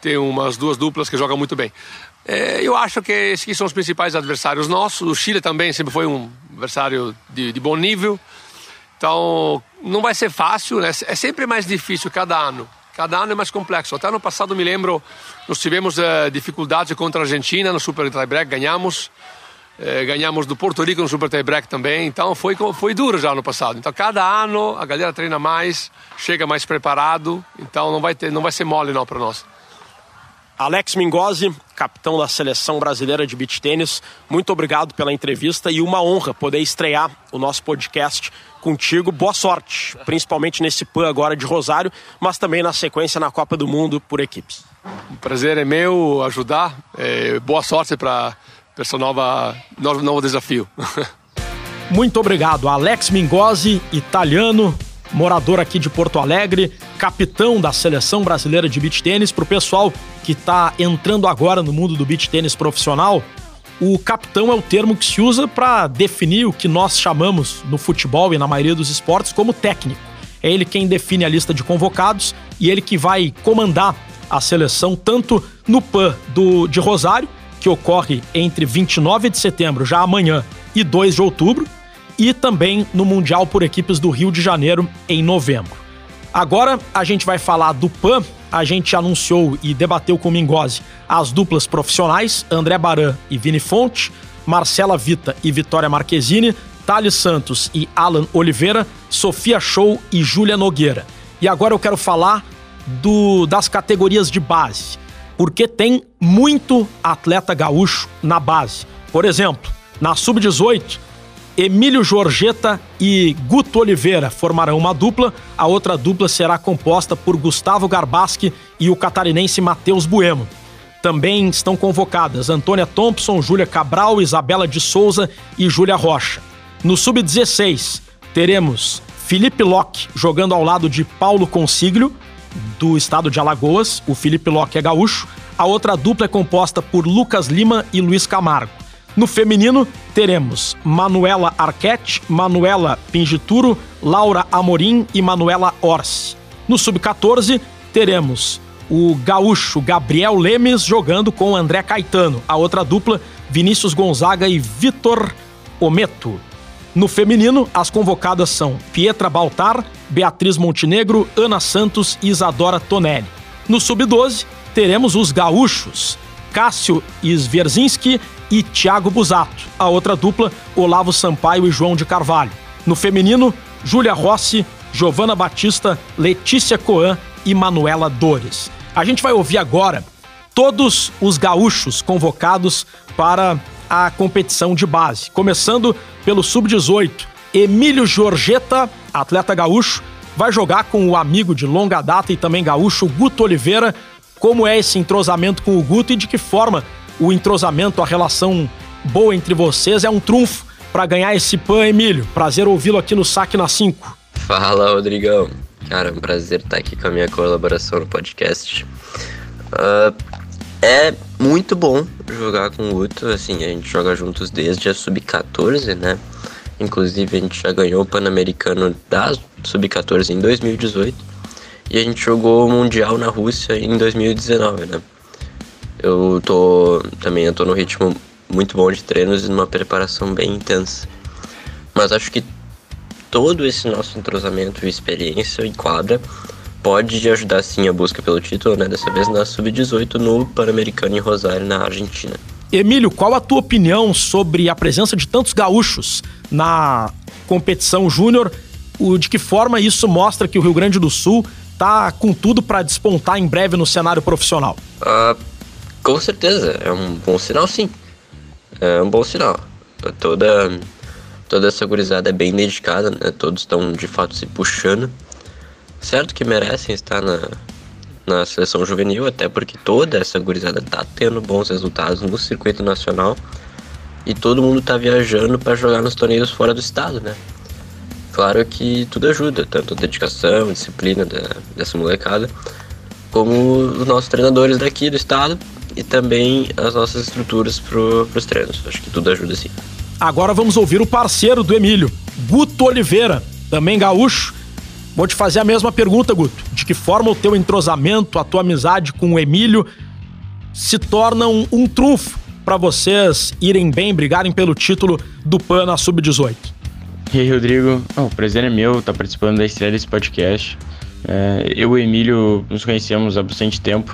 Tem umas duas duplas que jogam muito bem. É, eu acho que esses são os principais adversários nossos. O Chile também sempre foi um adversário de, de bom nível. Então não vai ser fácil, né? É sempre mais difícil cada ano Cada ano é mais complexo. Até ano passado, me lembro, nós tivemos uh, dificuldades contra a Argentina no Super Tiebreak, ganhamos. Uh, ganhamos do Porto Rico no Super Tiebreak também. Então foi, foi duro já no passado. Então cada ano a galera treina mais, chega mais preparado. Então não vai, ter, não vai ser mole não para nós. Alex Mingozzi, capitão da seleção brasileira de beach tênis, muito obrigado pela entrevista e uma honra poder estrear o nosso podcast contigo. Boa sorte, principalmente nesse PAN agora de Rosário, mas também na sequência na Copa do Mundo por equipes. O prazer é meu ajudar. É, boa sorte para esse nova, novo, novo desafio. muito obrigado, Alex Mingozzi, italiano, morador aqui de Porto Alegre, capitão da seleção brasileira de beach tênis. Para o pessoal que está entrando agora no mundo do beach tênis profissional, o capitão é o termo que se usa para definir o que nós chamamos no futebol e na maioria dos esportes como técnico. É ele quem define a lista de convocados e ele que vai comandar a seleção tanto no PAN do, de Rosário, que ocorre entre 29 de setembro, já amanhã, e 2 de outubro, e também no Mundial por equipes do Rio de Janeiro em novembro. Agora a gente vai falar do PAN, a gente anunciou e debateu com o Mingozzi as duplas profissionais, André Baran e Vini Fonte, Marcela Vita e Vitória Marquezine, Thales Santos e Alan Oliveira, Sofia Show e Júlia Nogueira. E agora eu quero falar do, das categorias de base, porque tem muito atleta gaúcho na base. Por exemplo, na sub-18, Emílio Jorgeta e Guto Oliveira formarão uma dupla. A outra dupla será composta por Gustavo Garbaschi e o catarinense Matheus Buemo. Também estão convocadas Antônia Thompson, Júlia Cabral, Isabela de Souza e Júlia Rocha. No sub-16, teremos Felipe Locke jogando ao lado de Paulo Consiglio, do estado de Alagoas. O Felipe Locke é gaúcho. A outra dupla é composta por Lucas Lima e Luiz Camargo. No feminino, teremos Manuela Arquette, Manuela Pingituro, Laura Amorim e Manuela Orsi. No sub-14, teremos o gaúcho Gabriel Lemes jogando com André Caetano. A outra dupla, Vinícius Gonzaga e Vitor Ometo. No feminino, as convocadas são Pietra Baltar, Beatriz Montenegro, Ana Santos e Isadora Tonelli. No sub-12, teremos os gaúchos Cássio Sverzinski e Thiago Busato. A outra dupla, Olavo Sampaio e João de Carvalho. No feminino, Júlia Rossi, Giovana Batista, Letícia Coan e Manuela Dores. A gente vai ouvir agora todos os gaúchos convocados para a competição de base, começando pelo sub-18. Emílio Giorgetta, atleta gaúcho, vai jogar com o amigo de longa data e também gaúcho Guto Oliveira, como é esse entrosamento com o Guto e de que forma o entrosamento, a relação boa entre vocês é um trunfo para ganhar esse PAN, Emílio. Prazer ouvi-lo aqui no Saque na 5. Fala, Rodrigão. Cara, é um prazer estar aqui com a minha colaboração no podcast. Uh, é muito bom jogar com o Guto, assim, a gente joga juntos desde a Sub-14, né? Inclusive a gente já ganhou o Pan-Americano da Sub-14 em 2018 e a gente jogou o Mundial na Rússia em 2019, né? Eu tô também eu tô no ritmo muito bom de treinos e numa preparação bem intensa. Mas acho que todo esse nosso entrosamento e experiência em quadra pode ajudar sim a busca pelo título, né? Dessa vez na Sub-18 no Pan-Americano em Rosário, na Argentina. Emílio, qual a tua opinião sobre a presença de tantos gaúchos na competição júnior? De que forma isso mostra que o Rio Grande do Sul tá com tudo para despontar em breve no cenário profissional? Uh, com certeza, é um bom sinal sim. É um bom sinal. Toda, toda essa gurizada é bem dedicada, né? Todos estão de fato se puxando. Certo que merecem estar na, na seleção juvenil, até porque toda essa gurizada tá tendo bons resultados no circuito nacional e todo mundo tá viajando para jogar nos torneios fora do estado, né? Claro que tudo ajuda, tanto a dedicação, a disciplina da, dessa molecada, como os nossos treinadores daqui do estado e também as nossas estruturas para os treinos. Acho que tudo ajuda sim. Agora vamos ouvir o parceiro do Emílio, Guto Oliveira, também gaúcho. Vou te fazer a mesma pergunta, Guto. De que forma o teu entrosamento, a tua amizade com o Emílio se torna um, trunfo para vocês irem bem, brigarem pelo título do PAN Sub-18? E aí, Rodrigo? Oh, o prazer é meu estar participando da estreia desse podcast. É, eu e o Emílio nos conhecemos há bastante tempo.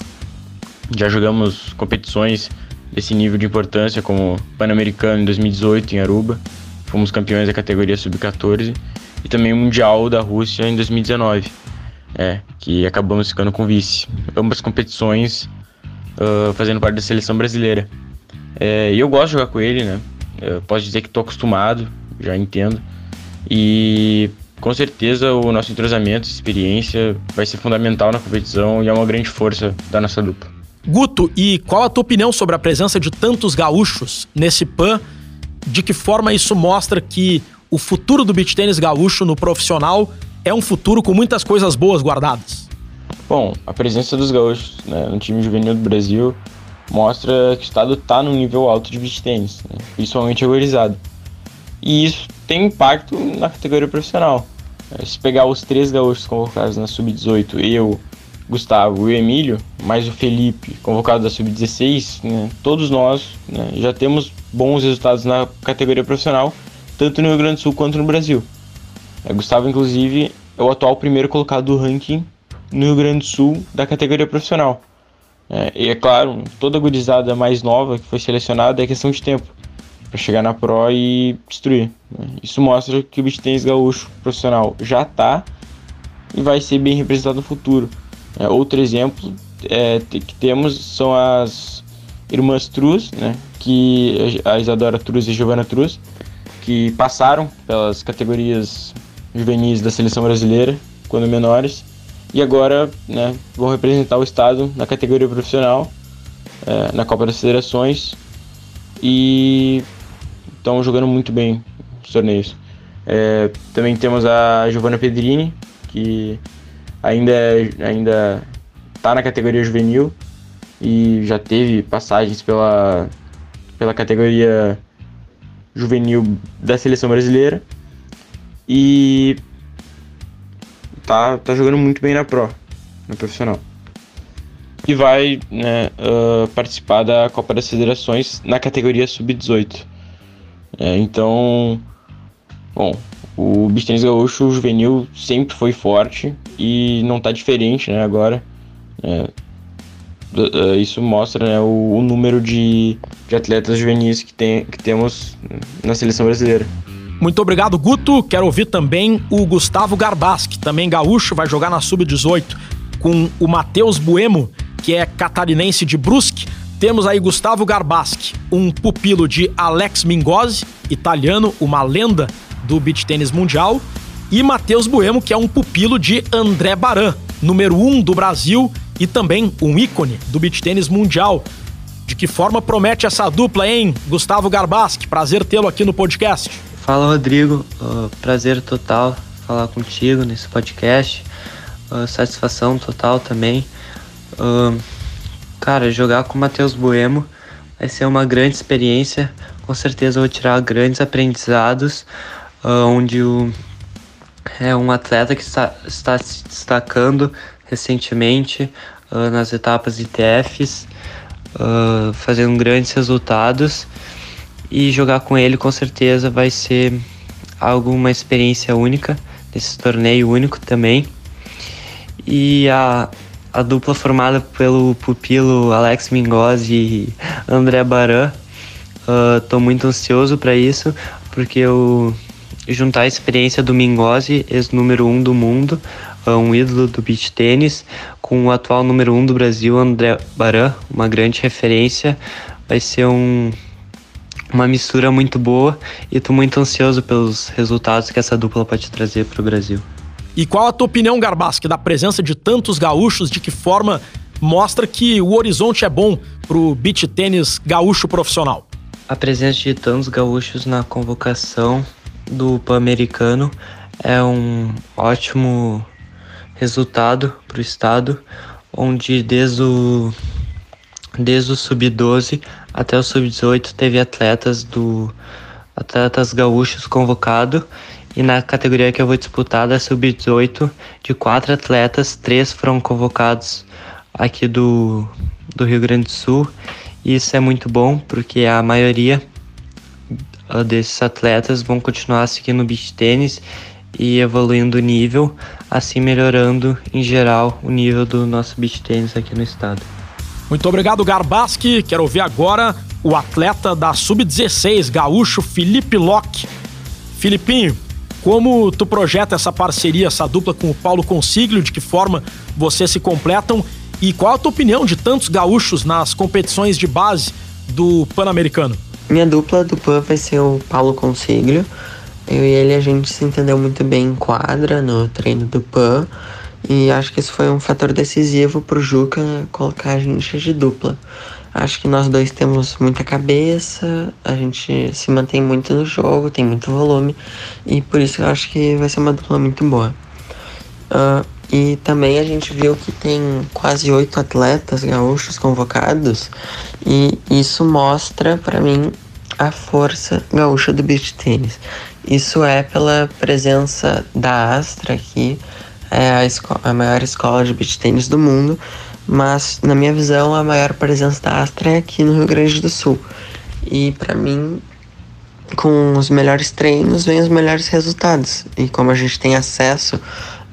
Já jogamos competições desse nível de importância, como Pan-Americano em 2018 em Aruba. Fomos campeões da categoria Sub-14 e também o Mundial da Rússia em 2019, é, que acabamos ficando com vice. Ambas competições uh, fazendo parte da seleção brasileira. É, eu gosto de jogar com ele, né? Eu posso dizer que estou acostumado, já entendo. E com certeza o nosso entrosamento, experiência vai ser fundamental na competição e é uma grande força da nossa dupla. Guto, e qual a tua opinião sobre a presença de tantos gaúchos nesse PAN? De que forma isso mostra que o futuro do beach tênis gaúcho no profissional é um futuro com muitas coisas boas guardadas? Bom, a presença dos gaúchos né, no time juvenil do Brasil mostra que o estado está num nível alto de beach tênis, né, principalmente agorizado. E isso tem impacto na categoria profissional. É, se pegar os três gaúchos convocados na Sub-18, eu, Gustavo e o Emílio, mais o Felipe, convocado da Sub-16, né, todos nós né, já temos bons resultados na categoria profissional, tanto no Rio Grande do Sul quanto no Brasil. É, Gustavo, inclusive, é o atual primeiro colocado do ranking no Rio Grande do Sul da categoria profissional. É, e é claro, toda gurizada mais nova que foi selecionada é questão de tempo para chegar na Pro e destruir. Né? Isso mostra que o beach tennis gaúcho profissional já está e vai ser bem representado no futuro. É, outro exemplo é, que temos são as irmãs Truz, né, que a Isadora Truz e a Giovana Truz, que passaram pelas categorias juvenis da seleção brasileira quando menores e agora né, vão representar o estado na categoria profissional é, na Copa das Federações e estão jogando muito bem os torneios. É, também temos a Giovanna Pedrini, que ainda ainda está na categoria juvenil e já teve passagens pela, pela categoria juvenil da seleção brasileira e tá, tá jogando muito bem na Pro, na profissional. E vai né, uh, participar da Copa das Federações na categoria Sub-18. É, então, bom, o beach gaúcho juvenil sempre foi forte e não está diferente né, agora. É, isso mostra né, o, o, número de, de atletas juvenis que, tem, que temos na seleção brasileira. Muito obrigado, Guto. Quero ouvir também o Gustavo Garbaschi, também gaúcho, vai jogar na Sub-18 com o Matheus Buemo, que é catarinense de Brusque. Temos aí Gustavo Garbaschi, um pupilo de Alex Mingozzi, italiano, uma lenda do beach tênis mundial, e Matheus Buemo, que é um pupilo de André Baran, número um do Brasil e também um ícone do beach tênis mundial. De que forma promete essa dupla, hein? Gustavo Garbaschi, prazer tê-lo aqui no podcast. Fala, Rodrigo. Uh, prazer total falar contigo nesse podcast. Uh, satisfação total também. Uh, Cara, jogar com o Matheus Bueno vai ser uma grande experiência. Com certeza vou tirar grandes aprendizados, uh, onde o, é um atleta que está, está se destacando recentemente uh, nas etapas ITFs, uh, fazendo grandes resultados. E jogar com ele com certeza vai ser algo, uma experiência única, nesse torneio único também. E a, a dupla formada pelo pupilo Alex Mingozzi e André Baran. Estou uh, muito ansioso para isso, porque eu juntar a experiência do Mingozzi, ex-número um do mundo, um ídolo do beach tênis, com o atual número um do Brasil, André Baran, uma grande referência, vai ser um, uma mistura muito boa e estou muito ansioso pelos resultados que essa dupla pode trazer para o Brasil. E qual a tua opinião, Garbaschi, da presença de tantos gaúchos, de que forma mostra que o horizonte é bom pro beach tênis gaúcho profissional? A presença de tantos gaúchos na convocação do Pan-Americano é um ótimo resultado para o estado, onde desde o, desde o sub-12 até o sub-18 teve atletas do atletas gaúchos convocados e na categoria que eu vou disputar da sub-18, de quatro atletas, três foram convocados aqui do, do Rio Grande do Sul. E isso é muito bom, porque a maioria ah, desses atletas vão continuar seguindo o beach tênis e evoluindo o nível, assim melhorando em geral o nível do nosso beach tênis aqui no estado. Muito obrigado, Garbaski. Quero ouvir agora o atleta da Sub-16, gaúcho Felipe Locke. Filipinho, como tu projeta essa parceria, essa dupla com o Paulo Consiglio, de que forma vocês se completam e qual a tua opinião de tantos gaúchos nas competições de base do Pan-Americano? Minha dupla do PAN vai ser o Paulo Consiglio. Eu e ele a gente se entendeu muito bem em quadra no treino do PAN e acho que isso foi um fator decisivo pro Juca colocar a gente de dupla. Acho que nós dois temos muita cabeça, a gente se mantém muito no jogo, tem muito volume e por isso eu acho que vai ser uma dupla muito boa. Uh, e também a gente viu que tem quase oito atletas gaúchos convocados e isso mostra para mim a força gaúcha do beach tênis. Isso é pela presença da Astra aqui, é a, a maior escola de beach tênis do mundo, mas na minha visão a maior presença da Astra é aqui no Rio Grande do Sul. E para mim, com os melhores treinos vem os melhores resultados. E como a gente tem acesso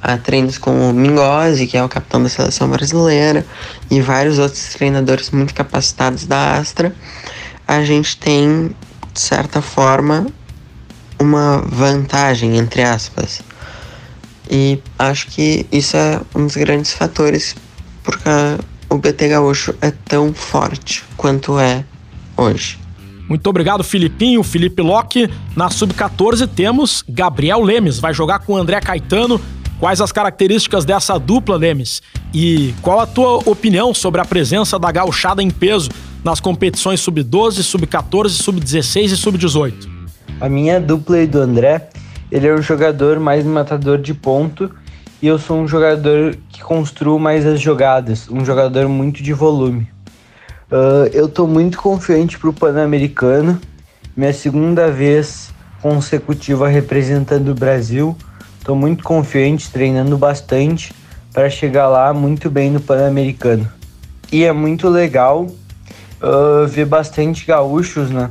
a treinos com o Mingozzi, que é o capitão da seleção brasileira, e vários outros treinadores muito capacitados da Astra, a gente tem, de certa forma, uma vantagem, entre aspas. E acho que isso é um dos grandes fatores porque o BT Gaúcho é tão forte quanto é hoje. Muito obrigado, Filipinho, Felipe Locke. Na Sub-14 temos Gabriel Lemes, vai jogar com André Caetano. Quais as características dessa dupla, Lemes? E qual a tua opinião sobre a presença da gauchada em peso nas competições Sub-12, Sub-14, Sub-16 e Sub-18? A minha dupla e do André, ele é um jogador mais matador de ponto e eu sou um jogador que construo mais as jogadas, um jogador muito de volume. Uh, eu estou muito confiante para o Pan-Americano, minha segunda vez consecutiva representando o Brasil. Estou muito confiante, treinando bastante para chegar lá muito bem no Pan-Americano. E é muito legal uh, bastante gaúchos né,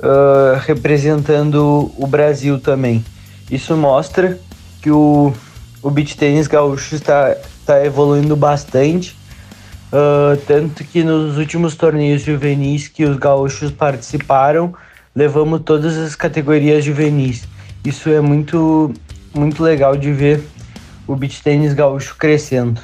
uh, representando o Brasil também. Isso mostra que o o beach tênis gaúcho está, está evoluindo bastante. Uh, tanto que nos últimos torneios juvenis que os gaúchos participaram, levamos todas as categorias juvenis. Isso é muito, muito legal de ver o beach tênis gaúcho crescendo.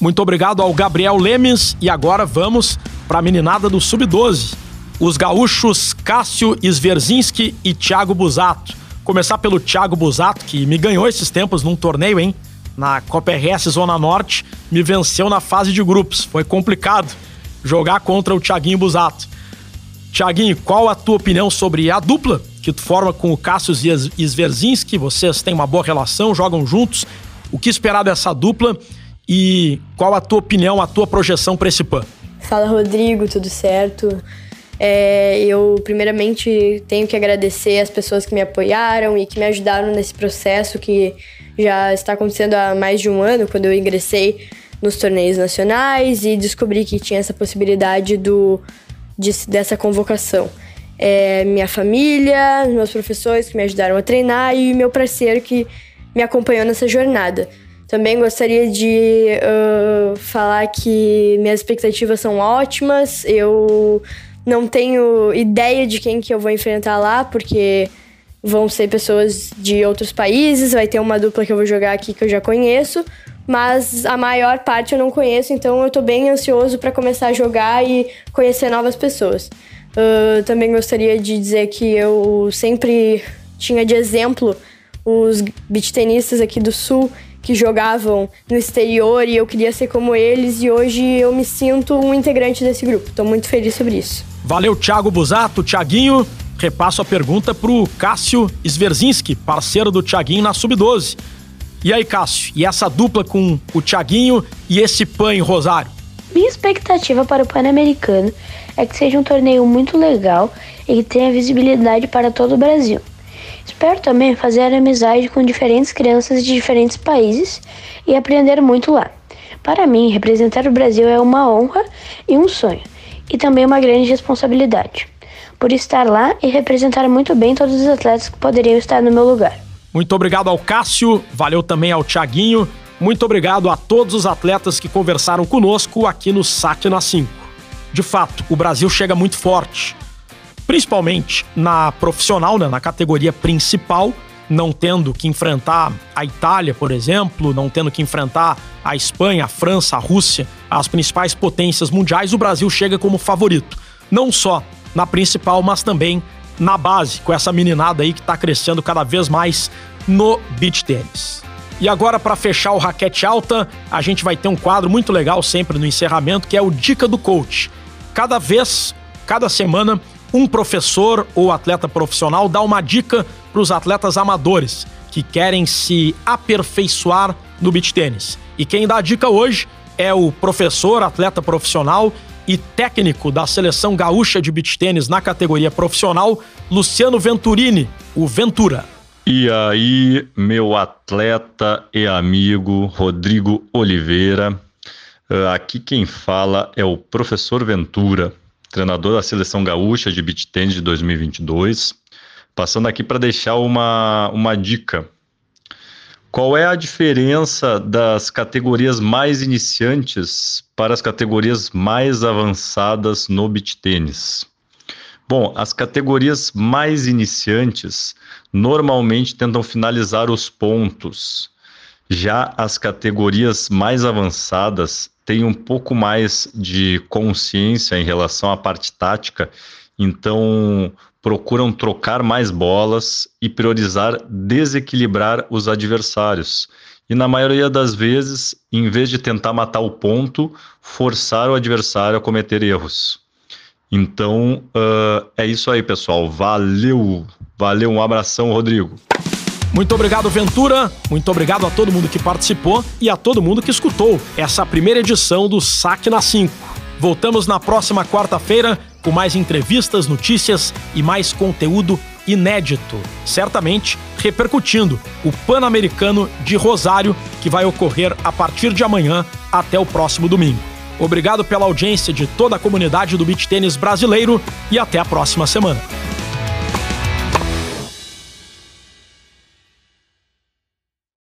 Muito obrigado ao Gabriel Lemes e agora vamos para a meninada do Sub-12. Os gaúchos Cássio Sverzinski e Thiago Busato Começar pelo Thiago Busato, que me ganhou esses tempos num torneio, hein? Na Copa RS Zona Norte, me venceu na fase de grupos. Foi complicado jogar contra o Thiaguinho Busato. Thiaguinho, qual a tua opinião sobre a dupla que tu forma com o Cassius Sverzinski? Vocês têm uma boa relação, jogam juntos. O que esperar dessa dupla e qual a tua opinião, a tua projeção para esse PAN? Fala, Rodrigo, tudo certo? É, eu, primeiramente, tenho que agradecer as pessoas que me apoiaram e que me ajudaram nesse processo que já está acontecendo há mais de um ano, quando eu ingressei nos torneios nacionais e descobri que tinha essa possibilidade do, de, dessa convocação. É, minha família, meus professores que me ajudaram a treinar e meu parceiro que me acompanhou nessa jornada. Também gostaria de uh, falar que minhas expectativas são ótimas. Eu não tenho ideia de quem que eu vou enfrentar lá, porque vão ser pessoas de outros países, vai ter uma dupla que eu vou jogar aqui que eu já conheço, mas a maior parte eu não conheço, então eu tô bem ansioso para começar a jogar e conhecer novas pessoas. Uh, também gostaria de dizer que eu sempre tinha de exemplo os beach tenistas aqui do Sul que jogavam no exterior e eu queria ser como eles e hoje eu me sinto um integrante desse grupo. Estou muito feliz sobre isso. Valeu, Thiago Busato. Thiaguinho, repasso a pergunta pro Cássio Sverzinski, parceiro do Thiaguinho na Sub-12. E aí, Cássio, e essa dupla com o Thiaguinho e esse PAN em Rosário? Minha expectativa para o Pan-Americano é que seja um torneio muito legal e que tenha visibilidade para todo o Brasil. Espero também fazer amizade com diferentes crianças de diferentes países e aprender muito lá. Para mim, representar o Brasil é uma honra e um sonho e também uma grande responsabilidade, por estar lá e representar muito bem todos os atletas que poderiam estar no meu lugar. Muito obrigado ao Cássio, valeu também ao Tiaguinho. Muito obrigado a todos os atletas que conversaram conosco aqui no Saque na 5. De fato, o Brasil chega muito forte, principalmente na profissional, né, na categoria principal, não tendo que enfrentar a Itália, por exemplo, não tendo que enfrentar a Espanha, a França, a Rússia, as principais potências mundiais, o Brasil chega como favorito. Não só na principal, mas também na base, com essa meninada aí que está crescendo cada vez mais no beach tênis. E agora, para fechar o raquete alta, a gente vai ter um quadro muito legal sempre no encerramento, que é o Dica do Coach. Cada vez, cada semana, um professor ou atleta profissional dá uma dica para os atletas amadores que querem se aperfeiçoar no beach tênis. E quem dá a dica hoje é o professor, atleta profissional e técnico da seleção gaúcha de beach tênis na categoria profissional, Luciano Venturini, o Ventura. E aí, meu atleta e amigo Rodrigo Oliveira. Ah, aqui quem fala é o professor Ventura, treinador da seleção gaúcha de beach tennis de 2022. Passando aqui para deixar uma, uma dica. Qual é a diferença das categorias mais iniciantes para as categorias mais avançadas no beach tênis? Bom, as categorias mais iniciantes normalmente tentam finalizar os pontos. Já as categorias mais avançadas têm um pouco mais de consciência em relação à parte tática, então procuram trocar mais bolas e priorizar desequilibrar os adversários. E na maioria das vezes, em vez de tentar matar o ponto, forçar o adversário a cometer erros. Então, uh, é isso aí, pessoal. Valeu! Valeu, um abração, Rodrigo. Muito obrigado, Ventura. Muito obrigado a todo mundo que participou e a todo mundo que escutou essa primeira edição do Saque na 5. Voltamos na próxima quarta-feira com mais entrevistas, notícias e mais conteúdo inédito, certamente repercutindo o Pan-Americano de Rosário, que vai ocorrer a partir de amanhã até o próximo domingo. Obrigado pela audiência de toda a comunidade do beach tênis brasileiro e até a próxima semana.